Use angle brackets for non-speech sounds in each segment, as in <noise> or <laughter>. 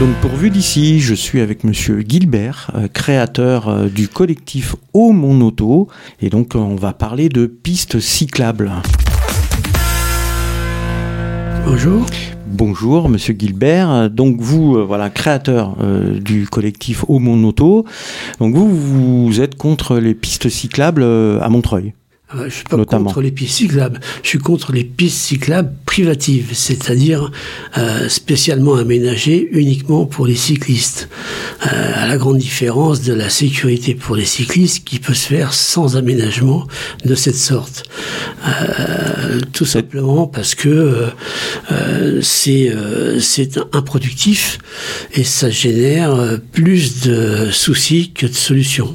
Donc pour Vue d'ici, je suis avec Monsieur Gilbert, euh, créateur euh, du collectif Au Mon Auto, et donc on va parler de pistes cyclables. Bonjour. Bonjour Monsieur Gilbert. Donc vous, euh, voilà, créateur du collectif Au Mon Auto. Donc vous, vous êtes contre les pistes cyclables à Montreuil. Bah, je suis pas contre les pistes cyclables. Je suis contre les pistes cyclables privatives, c'est-à-dire euh, spécialement aménagées uniquement pour les cyclistes. Euh, à la grande différence de la sécurité pour les cyclistes qui peut se faire sans aménagement de cette sorte. Euh, tout simplement parce que euh, c'est euh, c'est improductif et ça génère plus de soucis que de solutions.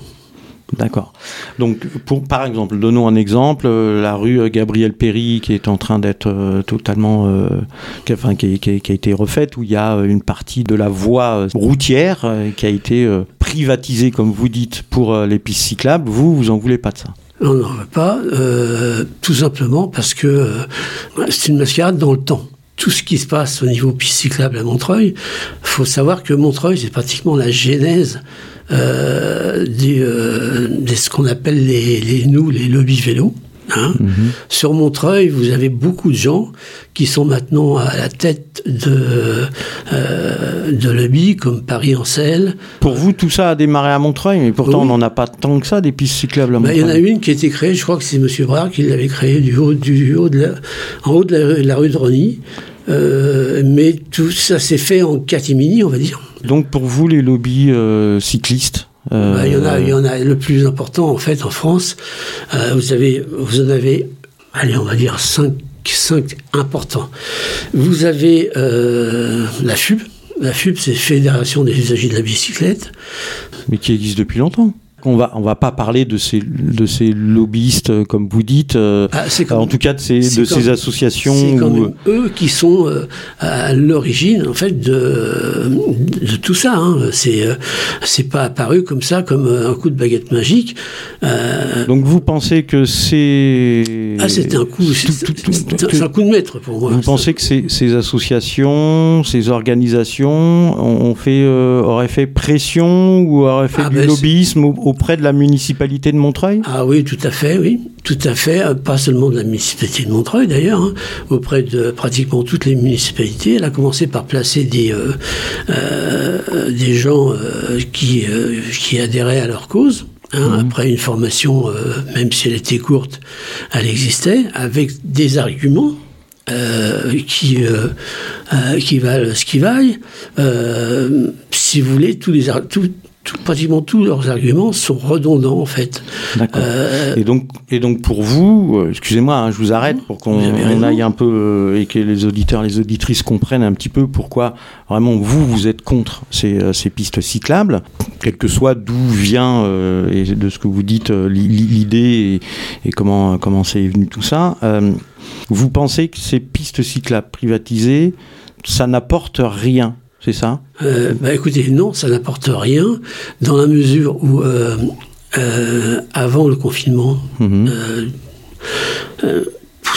D'accord. Donc, pour, par exemple, donnons un exemple, euh, la rue Gabriel Péry qui est en train d'être euh, totalement, euh, qui, enfin, qui, qui, a été refaite, où il y a une partie de la voie routière qui a été privatisée, comme vous dites, pour les pistes cyclables. Vous, vous en voulez pas de ça? On n'en veut pas, tout simplement parce que c'est une mascarade dans le temps tout ce qui se passe au niveau piste cyclable à Montreuil, faut savoir que Montreuil, c'est pratiquement la genèse euh, des, euh, ce qu'on appelle les, les, nous, les lobbies vélos. Hein. Mhm. Sur Montreuil, vous avez beaucoup de gens qui sont maintenant à la tête de, euh, de lobbies comme Paris en selle. Pour vous, tout ça a démarré à Montreuil, mais pourtant on n'en a pas tant que ça des pistes cyclables à Montreuil. Bah, il y en a une qui a été créée, je crois que c'est M. Brard qui l'avait créée du haut, du haut de la, en haut de la, rue de Rony. Euh, mais tout ça s'est fait en catimini, on va dire. Donc pour vous, les lobbies euh, cyclistes euh, bah, il, y en a, il y en a le plus important en fait en France. Euh, vous, avez, vous en avez, allez, on va dire 5, 5 importants. Vous avez la FUB. La FUB, c'est Fédération des usagers de la bicyclette. Mais qui existe depuis longtemps on va on va pas parler de ces de ces lobbyistes euh, comme vous dites euh, ah, en tout cas de ces de ces associations c'est quand eux qui sont euh, à l'origine en fait de de tout ça hein. c'est c'est pas apparu comme ça comme un coup de baguette magique donc vous pensez que c'est ah c'était un coup c'est un coup de maître pour moi vous pensez que ces, ces associations ces organisations ont fait auraient fait pression ou auraient fait ah, du ben, lobbyisme au auprès de la municipalité de Montreuil? Ah oui, tout à fait, oui. Tout à fait. Euh, pas seulement de la municipalité de Montreuil, d'ailleurs. Hein. Auprès de pratiquement toutes les municipalités. Elle a commencé par placer des, euh, euh, des gens qui, qui adhéraient à leur cause. Hein. Mmh. Après une formation, même si elle était courte, elle existait, avec des arguments qui, qui valent ce qui vaille. si vous voulez, tous les, tout, pratiquement tous leurs arguments sont redondants en fait. D'accord. Euh, et donc, et donc pour vous, euh, excusez-moi, hein, je vous arrête pour qu'on aille un peu euh, et que les auditeurs, les auditrices comprennent un petit peu pourquoi vraiment vous vous êtes contre ces, ces pistes cyclables, quel que soit d'où vient et de ce que vous dites l'idée et, et, comment comment c'est venu tout ça. vous pensez que ces pistes cyclables privatisées, ça n'apporte rien c'est ça? Euh, bah Écoutez, non, ça n'apporte rien, dans la mesure où, euh, euh, avant le confinement, mhm.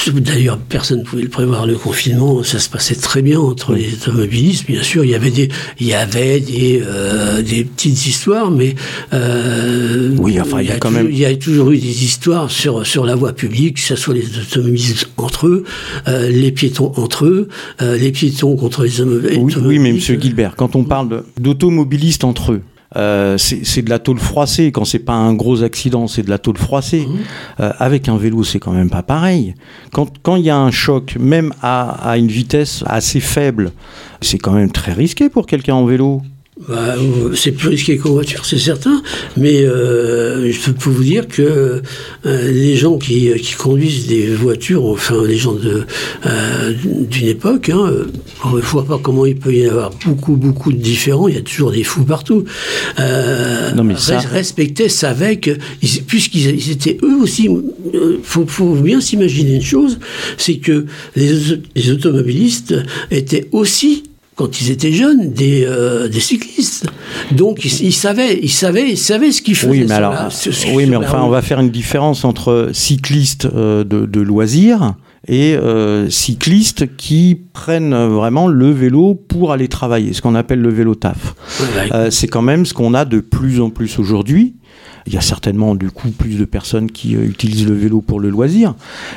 D'ailleurs, personne ne pouvait le prévoir, le confinement. Ça se passait très bien entre les automobilistes. Bien sûr, il y avait des, il y avait des, euh, des petites histoires, mais euh, oui, enfin, il y, a, quand même, il y a toujours eu des histoires sur sur la voie publique, que ce soit les automobilistes entre eux, euh, les piétons entre eux, les piétons contre les automobilistes. Oui, oui, mais Monsieur Gilbert, quand on parle d'automobilistes entre eux, euh, c'est de la tôle froissée. Quand c'est pas un gros accident, c'est de la tôle froissée. Mmh. Euh, avec un vélo, c'est quand même pas pareil. Quand il y a un choc, même à, à une vitesse assez faible, c'est quand même très risqué pour quelqu'un en vélo. Bah, c'est plus risqué qu'en voiture, c'est certain, mais euh, je peux vous dire que euh, les gens qui, qui, conduisent des voitures, enfin les gens euh, d'une époque, hein, on ne voit pas comment il peut y avoir beaucoup beaucoup de différents. Il y a toujours des fous partout. non mais ça... respectaient, savaient que puisqu'ils étaient eux aussi, faut, faut bien s'imaginer une chose, c'est que les, les automobilistes étaient aussi quand ils étaient jeunes, des, euh, des cyclistes. Donc ils, savaient, ils savaient, ils savaient ce qu'ils faisaient. Oui, mais alors, oui, mais enfin, on va faire une différence entre cyclistes euh, de, de, loisirs et euh, cyclistes qui prennent vraiment le vélo pour aller travailler, ce qu'on appelle le vélo taf. C'est quand même ce qu'on a de plus en plus aujourd'hui. Il y a certainement du coup plus de personnes qui euh, utilisent le vélo pour le loisir.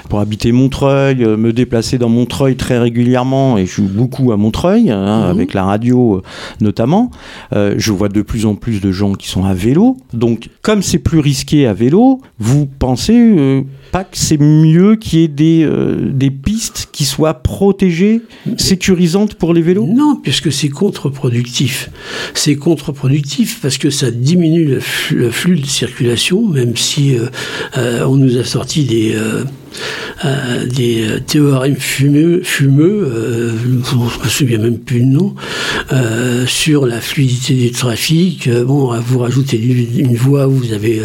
Pour habiter Montreuil, euh, me déplacer dans Montreuil très régulièrement, et je suis beaucoup à Montreuil, hein, mhm. avec la radio euh, notamment, je vois de plus en plus de gens qui sont à vélo. Donc comme c'est plus risqué à vélo, vous pensez pas que c'est mieux qu'il y ait des, des pistes qui soient protégées, sécurisantes pour les vélos? Non, puisque c'est contre-productif. C'est contre-productif parce que ça diminue le, le flux de même si euh, euh, on nous a sorti des euh, théorèmes fumeux, fumeux je me souviens même plus le nom, sur la fluidité du trafic. bon, vous rajoutez une voie où vous avez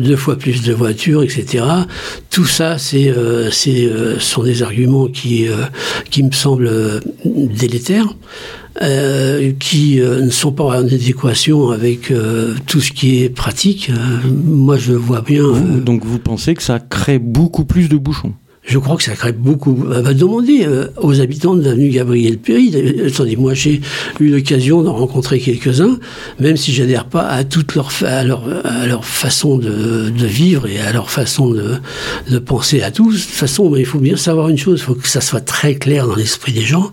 deux fois plus de voitures, etc. Tout ça, c'est, sont des arguments qui, qui me semblent délétères. Euh, qui euh, ne sont pas en adéquation avec euh, tout ce qui est pratique. moi, je vois bien. donc, vous pensez que ça crée beaucoup plus de bouchons? Je crois que ça crée beaucoup. Va demander aux habitants de l'avenue Gabriel Péry. Attendez, moi j'ai eu l'occasion d'en rencontrer quelques-uns, même si j'adhère pas à toute leur, à leur, à leur façon de, de, vivre et à leur façon de, de penser à tout. De toute façon, il faut bien savoir une chose, il faut que ça soit très clair dans l'esprit des gens.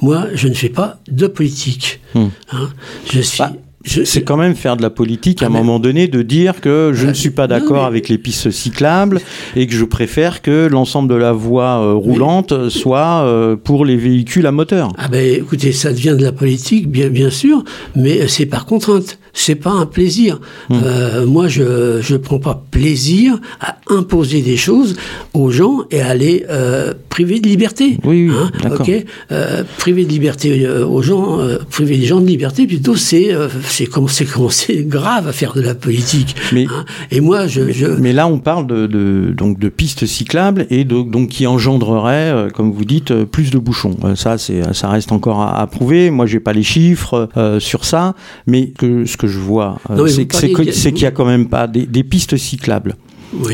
Moi, je ne fais pas de politique. Hmm. Hein. Je suis. Bah, c'est quand même faire de la politique à un ah, moment donné de dire que je ne suis pas d'accord avec les pistes cyclables et que je préfère que l'ensemble de la voie euh, roulante soit euh, pour les véhicules à moteur. Ah ben écoutez, ça devient de la politique bien bien sûr, mais c'est par contrainte c'est pas un plaisir. Euh, moi, je je prends pas plaisir à imposer des choses aux gens et à les euh, priver de liberté. Oui, oui hein, ok? Euh, priver de liberté euh, aux gens, euh, priver les gens de liberté, plutôt c'est euh, c'est commencer <laughs> c'est grave à faire de la politique. Mais hein. et moi, je mais, je mais, là, on parle de, de, donc de pistes cyclables et de, donc qui engendrerait, comme vous dites, plus de bouchons. ça, c'est ça reste encore à, à prouver. Moi, j'ai pas les chiffres sur ça, mais que ce que je vois, euh, c'est qu'il n'y a quand même pas des, pistes cyclables.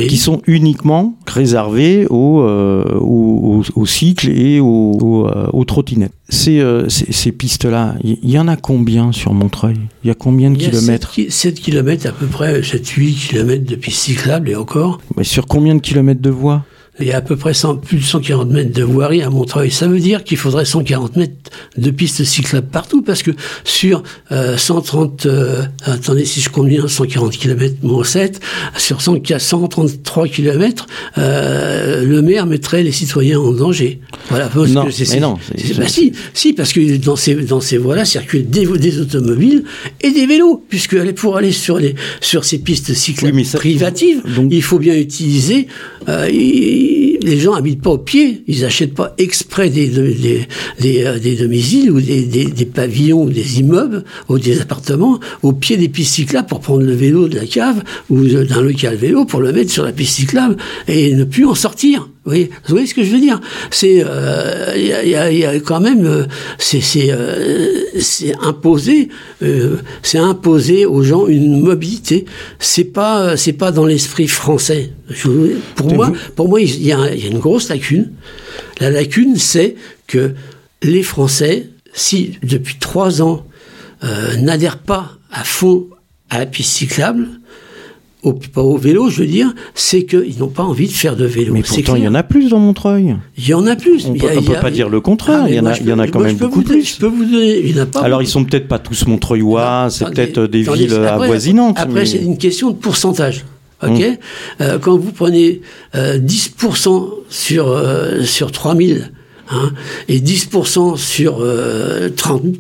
Qui sont uniquement réservées aux, euh, cycles et aux, euh, trottinettes. Ces, ces, pistes-là, il y, en a combien sur Montreuil? Il y a combien de kilomètres? 7, kilomètres à peu près, 7-8 kilomètres de pistes cyclables et encore. Mais sur combien de kilomètres de voies? Il y a à peu près plus de 140 mètres de voirie à Montreuil. Ça veut dire qu'il faudrait 140 mètres de pistes cyclables partout, parce que sur 130, euh, euh, attendez si je compte bien, 140 km moins 7, sur 133 km, euh, le maire mettrait les citoyens en danger. Voilà. non, mais non. Bah si, si, parce que dans ces, dans ces voies-là circulent des, des, automobiles et des vélos, puisque pour aller sur, les, sur ces pistes cyclables privatives, il faut bien utiliser... Euh, les gens habitent pas au pied, ils achètent pas exprès des, des, euh, des domiciles ou des, des, pavillons ou des immeubles ou des appartements au pied des pistes cyclables pour prendre le vélo de la cave ou d'un local vélo pour le mettre sur la piste cyclable et ne plus en sortir. Oui, vous voyez ce que je veux dire? C'est, il euh, y, a, y, a, quand même, euh, c'est, euh, c'est imposé, c'est imposé aux gens une mobilité. C'est pas, c'est pas dans l'esprit français. pour moi, pour moi, il y a une grosse lacune. La lacune, c'est que les Français, si depuis trois ans n'adhèrent pas à fond à la piste cyclable, au, pas au vélo, je veux dire, c'est qu'ils n'ont pas envie de faire de vélo. Mais pourtant, il y en a plus dans Montreuil. Il y en a plus. On ne peut, pas dire le contraire. Ah, il y en a, il y en a quand même beaucoup plus. Je peux vous donner, il n'y en a pas. Alors, ils sont peut-être pas tous montreuillois, c'est peut-être des villes avoisinantes. Après, c'est une question de pourcentage. Ok, hum. euh, quand vous prenez euh, 10% sur euh, sur 3000 Hein, et 10% sur 30, euh,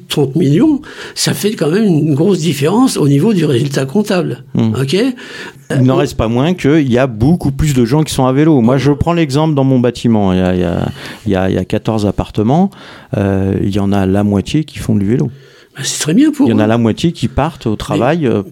30, millions, ça fait quand même une grosse différence au niveau du résultat comptable. Ok? Il n'en reste pas moins qu'il y a beaucoup plus de gens qui sont à vélo. Moi, je prends l'exemple dans mon bâtiment. Il y a, il y a, il y a, il y a 14 appartements. Euh, il y en a la moitié qui font du vélo. Ben, c'est très bien pour Il y en a la moitié qui partent au travail euh,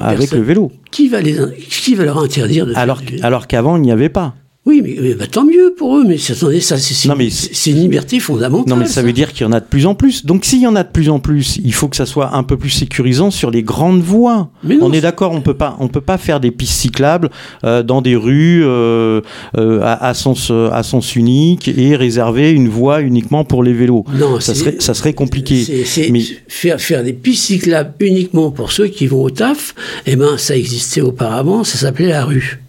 avec le vélo. Qui va, les, qui va leur interdire de alors, Alors qu'avant, il n'y avait pas. Oui, mais, bah, tant mieux pour eux, mais attendez, ça, c'est une liberté fondamentale. Non, mais ça, veut dire qu'il y en a de plus en plus. Donc, s'il y en a de plus en plus, il faut que ça soit un peu plus sécurisant sur les grandes voies. Mais on est d'accord, on peut pas, on peut pas faire des pistes cyclables euh, dans des rues euh, euh, à, sens, à sens unique et réserver une voie uniquement pour les vélos. Non, ça serait, ça serait compliqué. mais faire, faire des pistes cyclables uniquement pour ceux qui vont au taf, eh ben, ça existait auparavant, ça s'appelait la rue.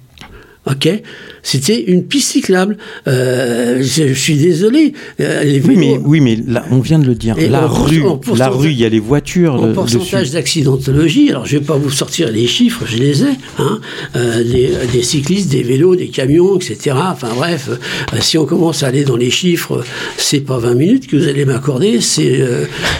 Ok? C'était une piste cyclable. Euh, je, suis désolé. Euh, oui, mais, oui, mais là, on vient de le dire. la rue, la rue, il y a les voitures. En pourcentage d'accidentologie, alors je ne vais pas vous sortir les chiffres, je les ai. Hein, euh, des, cyclistes, des vélos, des camions, etc. Enfin bref, si on commence à aller dans les chiffres, c'est pas 20 minutes que vous allez m'accorder, c'est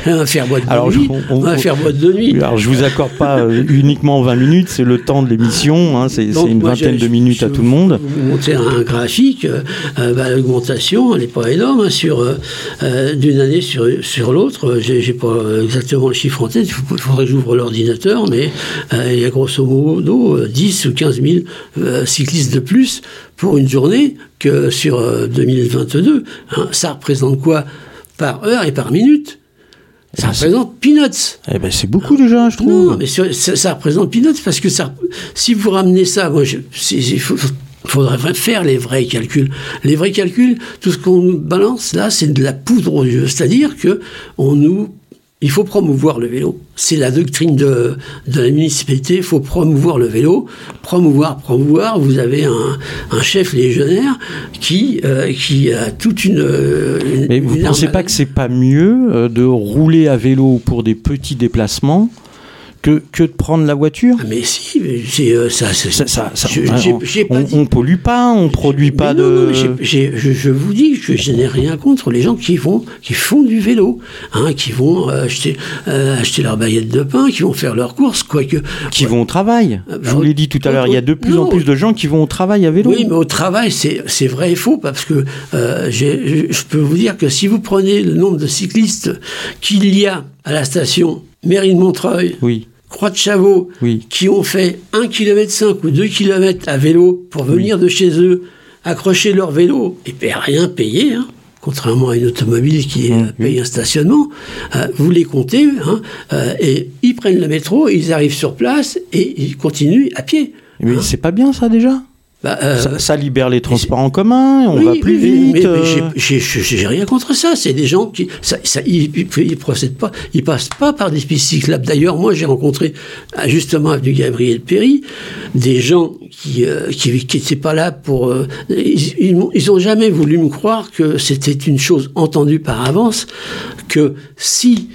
un faire boîte de alors, nuit. un faire boîte de nuit. Alors je vous accorde pas uniquement 20 minutes, c'est le temps de l'émission. Hein, c'est une vingtaine de minutes à tout le monde un graphique, euh, euh, bah, l'augmentation, elle n'est pas énorme. Hein, sur euh, d'une année sur, sur l'autre, j'ai pas exactement le chiffre en tête, il faudrait que j'ouvre l'ordinateur, mais il y a grosso modo 10 ou 15 000 cyclistes de plus pour une journée que sur 2022. Hein. ça représente quoi par heure et par minute? Ça représente peanuts. Eh ben c'est beaucoup déjà, je trouve. Non, mais ça, représente peanuts parce que ça, si vous ramenez ça, moi, faut, il faudrait faire les vrais calculs. Les vrais calculs, tout ce qu'on nous balance là, c'est de la poudre aux yeux. C'est-à-dire que on nous il faut promouvoir le vélo. C'est la doctrine de, de la municipalité. Il faut promouvoir le vélo. Promouvoir, promouvoir. Vous avez un, un chef légionnaire qui, euh, qui a toute une. Mais vous ne pensez pas que c'est pas mieux euh, de rouler à vélo pour des petits déplacements que, que de prendre la voiture ah, Mais si, c'est euh, ça. ça, ça, on, ne pollue pas, on produit pas de. Non, je, je, vous dis que je n'ai rien contre les gens qui vont, qui font du vélo, hein, qui vont euh, acheter, euh, acheter leur baguette de pain, qui vont faire leurs courses, quoique. Qui vont au travail. Ah, je vous l'ai dit tout à l'heure, il y a de plus en plus de gens qui vont au travail à vélo. Oui, mais au travail, c'est vrai et faux, parce que je peux vous dire que si vous prenez le nombre de cyclistes qu'il y a à la station mairie de Montreuil. Oui Croix de Chavaux, qui ont fait 1 km 5 ou 2 km à vélo pour venir de chez eux, accrocher leur vélo. Et rien payer, hein, contrairement à une automobile qui mmh, paye un stationnement, euh, vous les comptez, hein, euh, et ils prennent le métro, ils arrivent sur place et ils continuent à pied. Mais hein. c'est pas bien ça déjà? Bah, euh, ça, libère les transports en commun, on va plus vite. Mais, mais j'ai rien contre ça. C'est des gens qui, ça, ils, ils, procèdent pas, ils passent pas par des pistes cyclables. D'ailleurs, moi, j'ai rencontré justement avenue Gabriel Péry des gens qui euh, qui n'étaient pas là pour. Euh, ils, ils, ont jamais voulu me croire que c'était une chose entendue par avance, que si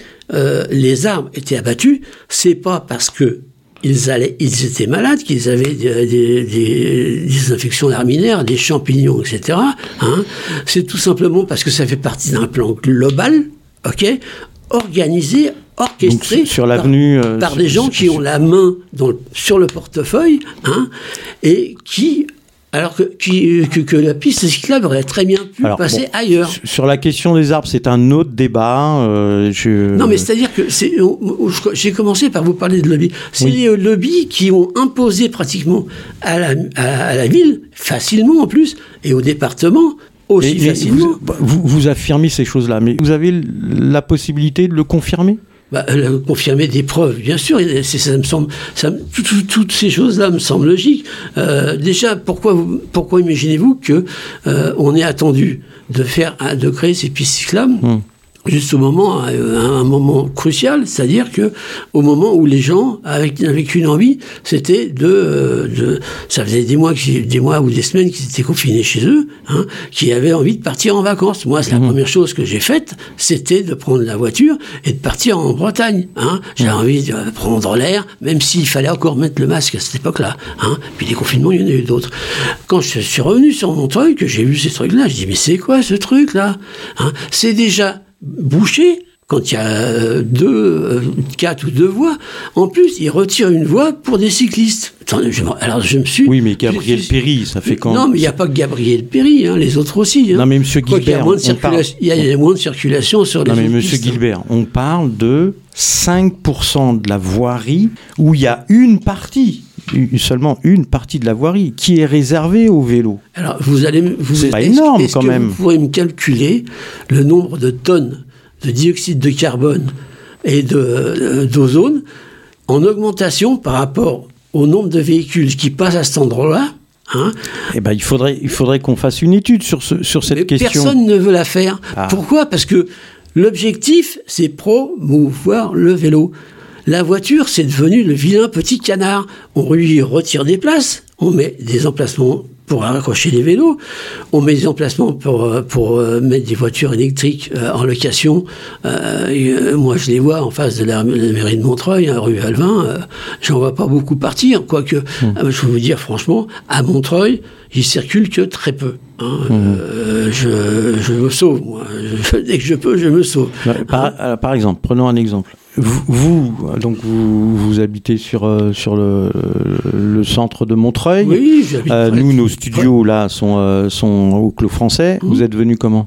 les arbres étaient abattus, c'est pas parce que ils, allaient, ils étaient malades, qu'ils avaient des, des, infections laminaires, des champignons, etc. Hein. C'est tout simplement parce que ça fait partie d'un plan global, ok, organisé, orchestré sur l'avenue par, euh, par des gens qui ont la main dans sur le portefeuille, hein, et qui alors que, que, la piste cyclable aurait très bien pu passer ailleurs. Sur la question des arbres, c'est un autre débat. Euh, non, mais c'est-à-dire que j'ai commencé par vous parler de lobby. C'est les lobbies qui ont imposé pratiquement à la, à la, ville, facilement en plus, et au département, aussi facilement. vous, vous affirmez ces choses-là, mais vous avez la possibilité de le confirmer? Bah, confirmer des preuves, bien sûr. Ça me semble, toutes ces choses-là me semblent logiques. Euh, déjà, pourquoi, pourquoi imaginez-vous que euh, on est attendu de faire, de créer ces pistes cyclables hum juste au moment, à un moment crucial, c'est-à-dire que au moment où les gens, avec, avec une envie, c'était de, de, ça faisait des mois, des mois ou des semaines qu'ils étaient confinés chez eux, hein, qui avaient envie de partir en vacances. Moi, c'est la mmh. première chose que j'ai faite, c'était de prendre la voiture et de partir en Bretagne. Hein. J'avais mmh. envie de prendre l'air, même s'il fallait encore mettre le masque à cette époque-là. Hein. Puis les confinements, il y en a eu d'autres. Quand je suis revenu sur mon truc, que j'ai vu ces trucs-là, je dis mais c'est quoi ce truc-là hein C'est déjà bouché quand il y a euh, deux, euh, quatre ou deux voies. En plus, il retire une voie pour des cyclistes. alors je me suis. Oui, mais Gabriel Péry, ça fait quand Non, mais il n'y a pas que Gabriel Péry, hein, les autres aussi. Hein. Non, mais Monsieur Gilbert. Il y, a moins de circulation, il y a moins de circulation sur les. Non, mais Monsieur. Gilbert, on parle de 5% de la voirie où il y a une partie seulement une partie de la voirie qui est réservée aux vélos. Alors, vous allez, vous, c'est pas énorme quand même. Vous pourrez me calculer le nombre de tonnes de dioxyde de carbone et euh, d'ozone en augmentation par rapport au nombre de véhicules qui passent à cet endroit-là. Hein? Eh ben, il faudrait, il faudrait qu'on fasse une étude sur, ce, sur cette question. Personne ne veut la faire. Ah. Pourquoi? Parce que l'objectif, c'est promouvoir le vélo. La voiture, c'est devenu le vilain petit canard. On lui retire des places, on met des emplacements pour accrocher les vélos. On met des emplacements pour, euh, pour euh, mettre des voitures électriques euh, en location. moi, je les vois en face de la, mairie de Montreuil, hein, rue Alvin. J'en vois pas beaucoup partir. Quoique, hmm. je veux vous dire franchement, à Montreuil, il circule que très peu. Hein. Hmm. je, je, me sauve, moi. dès que je peux, je me sauve. Par, par exemple, prenons un exemple. Vous, donc vous, habitez sur, euh, sur le, le, centre de Montreuil. Oui, euh, Nous, nos studios là sont, euh, sont au Clos Français. Mmh. Vous êtes venu comment?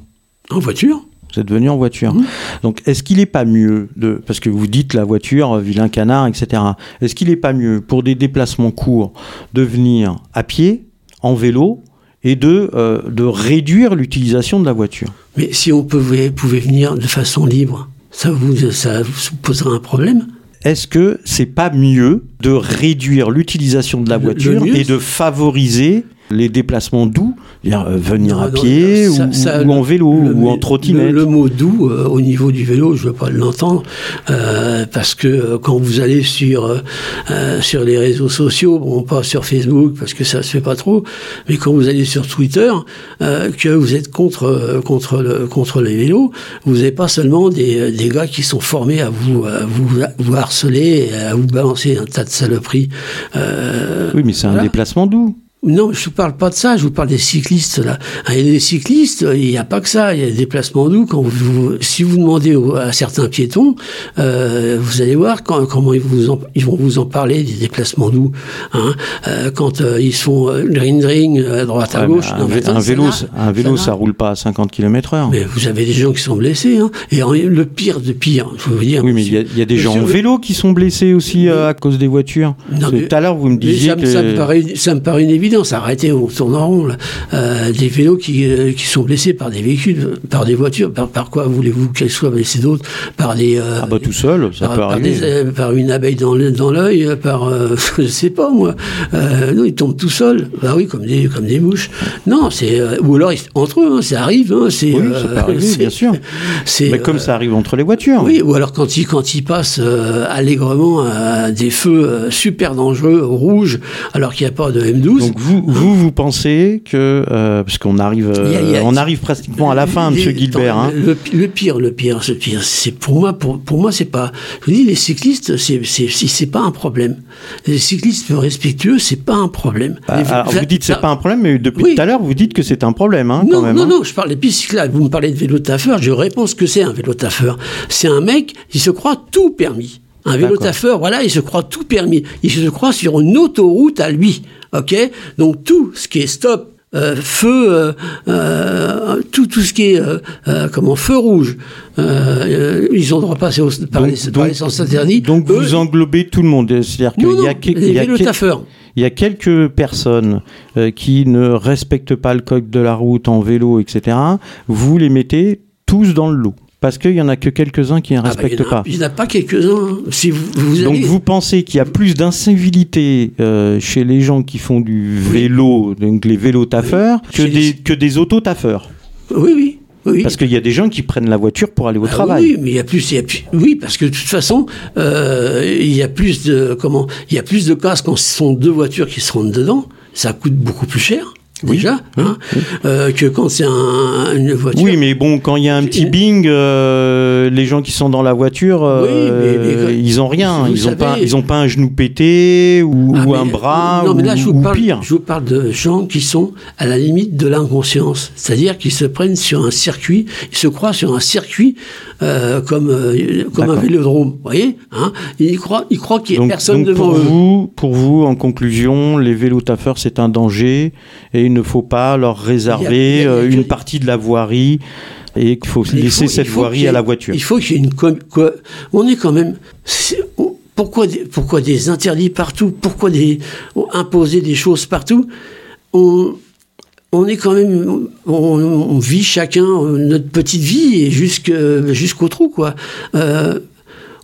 En voiture. Vous êtes venu en voiture. Mmh. Donc, est-ce qu'il n'est pas mieux de, parce que vous dites la voiture, vilain canard, etc. Est-ce qu'il n'est pas mieux pour des déplacements courts de venir à pied, en vélo, et de, de réduire l'utilisation de la voiture? Mais si on pouvait, pouvait venir de façon libre ça vous, ça vous posera un problème? Est-ce que c'est pas mieux de réduire l'utilisation de la voiture et de favoriser les déplacements doux, euh, venir à pied ou, en vélo ou en trottinette. Le, mot doux euh, au niveau du vélo, je ne veux pas l'entendre euh, parce que quand vous allez sur sur les réseaux sociaux, bon pas sur Facebook parce que ça se fait pas trop, mais quand vous allez sur Twitter, que vous êtes contre contre le, contre les vélos, vous n'avez pas seulement des, des gars qui sont formés à vous à vous, vous harceler, à vous balancer un tas de saloperies. oui, mais c'est un déplacement doux. Non, je ne vous parle pas de ça, je vous parle des cyclistes là. Et les cyclistes, il n'y a pas que ça, il y a des déplacements doux. Quand vous, si vous demandez à certains piétons, euh, vous allez voir quand, comment ils, vous ils vont vous en parler des déplacements doux. Hein. Euh, quand euh, ils font euh, green ring à droite à gauche. Un, vélo, un vélo, ça, roule pas à 50 km/h. Mais vous avez des gens qui sont blessés. Hein. Et le pire de pire, je veux dire. Oui, mais il y, a des gens en vélo qui sont blessés aussi à cause des voitures. Tout à l'heure, vous me disiez ça, que ça me paraît, ça me paraît une évidence s'arrêter on tourne en rond. Euh, des vélos qui, euh, qui sont blessés par des véhicules, par des voitures. Par, quoi voulez-vous qu'elles soient blessées d'autres? Par des. Euh, ah bah tout seul, ça par, peut arriver. Par, une abeille dans l'œil, par. <laughs> je sais pas moi. non, ils tombent tout seuls. Bah oui, comme des, comme des mouches. Non, c'est. ou alors entre eux, hein, ça arrive. Hein, c'est, oui, ça peut arriver, <laughs> bien sûr. Mais comme ça arrive entre les voitures. Oui, ou alors quand ils, quand ils passent allègrement à des feux super dangereux, rouges, alors qu'il n'y a pas de M12 vous, vous, pensez que, euh, parce qu'on arrive, euh, on arrive pratiquement à la fin, Monsieur Gilbert. Hein. Le, pire, le pire, le pire, c'est pour moi, pour, pour moi, c'est pas. Je vous dis, les cyclistes, c'est, c'est, pas un problème. Les cyclistes respectueux, c'est pas un problème. Bah, alors, vous dites c'est pas un problème, mais depuis tout à l'heure, vous dites que c'est un problème, hein, non, quand même, Non, hein. non, je parle des pistes cyclables. Vous me parlez de vélo taffeur, je réponds ce que c'est un vélo taffeur. C'est un mec qui se croit tout permis. Un vélo taffeur, voilà, il se croit tout permis. Il se croit sur une autoroute à lui. Ok? Donc tout ce qui est stop, euh, feu, euh, euh, tout, tout ce qui est comment feu rouge, ils ont le droit de passer par, les, sens interdits. Donc vous englobez tout le monde, c'est-à-dire qu'il y a, il y a, il y a quelques personnes qui ne respectent pas le code de la route en vélo, etc. Vous les mettez tous dans le lot parce qu'il n'y en a que quelques-uns qui ne ah bah, respectent pas. Il n'y en a pas quelques-uns. Si vous, Donc vous pensez qu'il y a plus d'incivilité euh, chez les gens qui font du vélo, donc les vélos taffeurs, que, des, que des auto-taffeurs? Oui, oui. Oui. Parce qu'il y a des gens qui prennent la voiture pour aller au ah travail. Oui, mais il y a plus, oui, parce que de toute façon, euh, il y a plus de comment, il y a plus de cas quand ce sont deux voitures qui se rentrent dedans, ça coûte beaucoup plus cher déjà, hein, euh, que quand c'est un, une voiture. Oui, mais bon, quand il y a un petit bing, euh, les gens qui sont dans la voiture, euh, ils ont rien. Ils n'ont pas, ils ont pas un genou pété ou, ah, un bras non, mais là, je vous parle, pire. Je vous parle de gens qui sont à la limite de l'inconscience, c'est-à-dire qu'ils se prennent sur un circuit, ils se croient sur un circuit comme comme un vélodrome, vous voyez hein Ils croient, ils croient qu'il n'y a personne devant pour eux. Vous, pour vous, en conclusion, les vélos taffeurs, c'est un danger et une ne faut pas leur réserver euh, une partie de la voirie et qu'il faut laisser cette voirie à la voiture. Il faut qu'il y ait une... On est quand même... pourquoi des, pourquoi des interdits partout? Pourquoi des, imposer des choses partout? On, on est quand même, on, vit chacun notre petite vie et jusqu'au trou, quoi. Euh,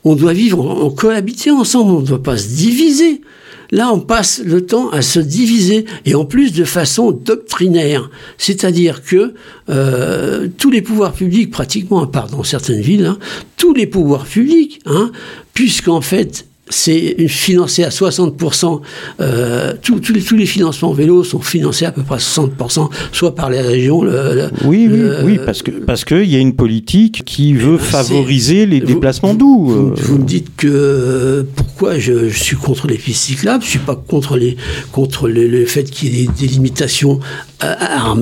on doit vivre, en cohabiter ensemble, on ne doit pas se diviser. Là, on passe le temps à se diviser, et en plus de façon doctrinaire. C'est-à-dire que euh, tous les pouvoirs publics, pratiquement, à part dans certaines villes, hein, tous les pouvoirs publics, hein, puisqu'en fait, c'est financé à 60%. Euh, tous les, tous les financements vélo sont financés à peu près à 60%, soit par les régions. Le, oui, oui, oui, parce que parce qu'il y a une politique qui veut favoriser les déplacements doux. Vous, vous, me dites que pourquoi je, suis contre les pistes cyclables, je suis pas contre les contre le, fait qu'il y ait des, limitations à,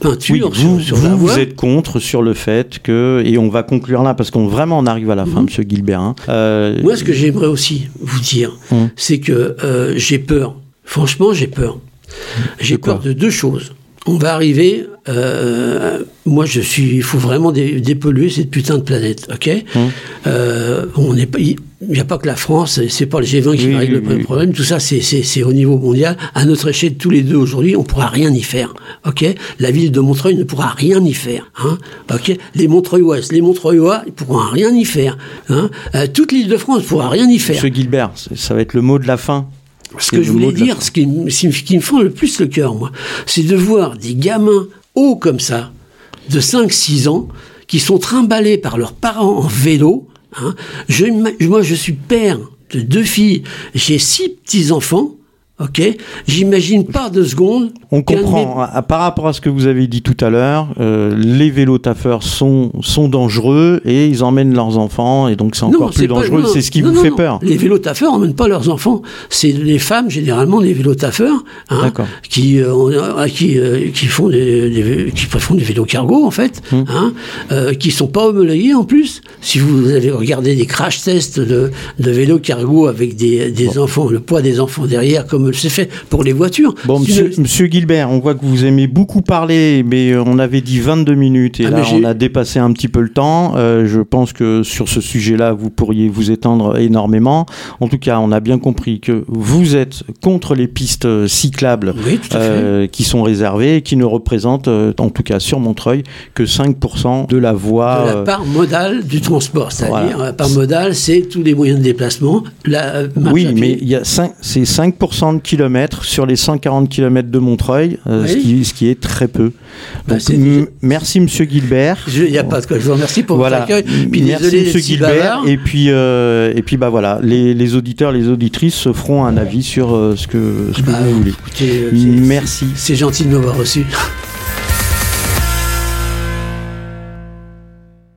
peinture vous, sur, la voie. Vous êtes contre sur le fait que et on va conclure là parce qu'on vraiment on arrive à la fin, mhm. Monsieur Gilbert. Euh, Moi, ce que j'aimerais aussi vous dire, hum. c'est que euh, j'ai peur. Franchement, j'ai peur. J'ai peur de deux choses. On va arriver. Euh, moi, je suis. Il faut vraiment dépolluer cette putain de planète, ok? Hum. euh, On n'est pas. Il n'y a pas que la France, c'est pas le G20 qui va régler le problème. Tout ça, c'est au niveau mondial. À notre échelle, tous les deux aujourd'hui, on ne pourra rien y faire. Ok? La ville de Montreuil ne pourra rien y faire. Hein ok? Les Montreuillois, les Montreuillois, ils pourront rien y faire. Hein euh, toute l'île de France ne pourra rien y faire. Monsieur Gilbert, ça va être le mot de la fin. Ce que je voulais dire, ce qui, ce qui me fend le plus le cœur, moi, c'est de voir des gamins hauts comme ça, de 5-6 ans, qui sont trimballés par leurs parents en vélo, Hein. Je, moi, je suis père de deux filles, j'ai six petits-enfants, Ok, j'imagine pas deux secondes. On comprend. Par rapport à ce que vous avez dit tout à l'heure, euh, les vélos taffeurs sont sont dangereux et ils emmènent leurs enfants et donc c'est encore plus dangereux. C'est ce qui vous fait peur. Les vélos taffeurs emmènent pas leurs enfants. C'est les femmes généralement les vélos taffeurs hein, qui euh, qui euh, qui font des, qui font des vélos cargo en fait, hum. hein, qui sont pas homologués en plus. Si vous avez regardé des crash tests de de vélos cargo avec des, des enfants, le poids des enfants derrière comme euh, c'est fait pour les voitures. Bon, monsieur, une... monsieur, Gilbert, on voit que vous aimez beaucoup parler, mais euh, on avait dit 22 minutes et ah, là on a dépassé un petit peu le temps. Euh, je pense que sur ce sujet-là, vous pourriez vous étendre énormément. En tout cas, on a bien compris que vous êtes contre les pistes cyclables qui sont réservées et qui ne représentent, en tout cas sur Montreuil, que 5% de la voie. De la part modale du transport, c'est-à-dire voilà. la part modale, c'est tous les moyens de déplacement. Oui, mais c'est 5%, 5 kilomètres sur les 140 km de Montreuil, euh, ce, qui, est très peu. Bah, merci Monsieur Gilbert. Il n'y a pas de quoi. Je vous remercie pour voilà. votre accueil. Merci désolé, Monsieur Gilbert. Et puis, euh, et puis bah voilà, les, auditeurs, les auditrices se feront un avis sur euh, ce que, ce que bah, vous voulez. Merci. C'est gentil de m'avoir reçu.